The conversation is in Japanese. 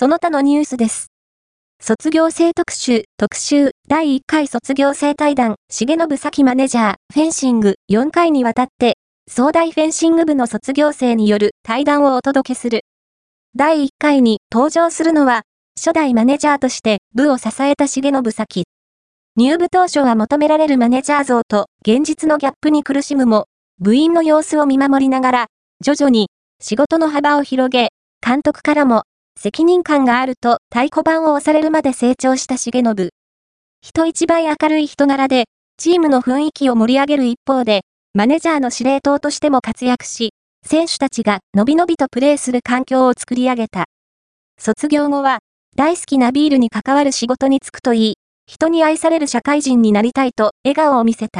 その他のニュースです。卒業生特集、特集、第1回卒業生対談、重信咲マネージャー、フェンシング、4回にわたって、総大フェンシング部の卒業生による対談をお届けする。第1回に登場するのは、初代マネジャーとして部を支えた重信咲。入部当初は求められるマネージャー像と現実のギャップに苦しむも、部員の様子を見守りながら、徐々に仕事の幅を広げ、監督からも責任感があると太鼓判を押されるまで成長した重信。人一倍明るい人柄で、チームの雰囲気を盛り上げる一方で、マネジャーの司令塔としても活躍し、選手たちがのびのびとプレーする環境を作り上げた。卒業後は、大好きなビールに関わる仕事に就くといい、人に愛される社会人になりたいと笑顔を見せた。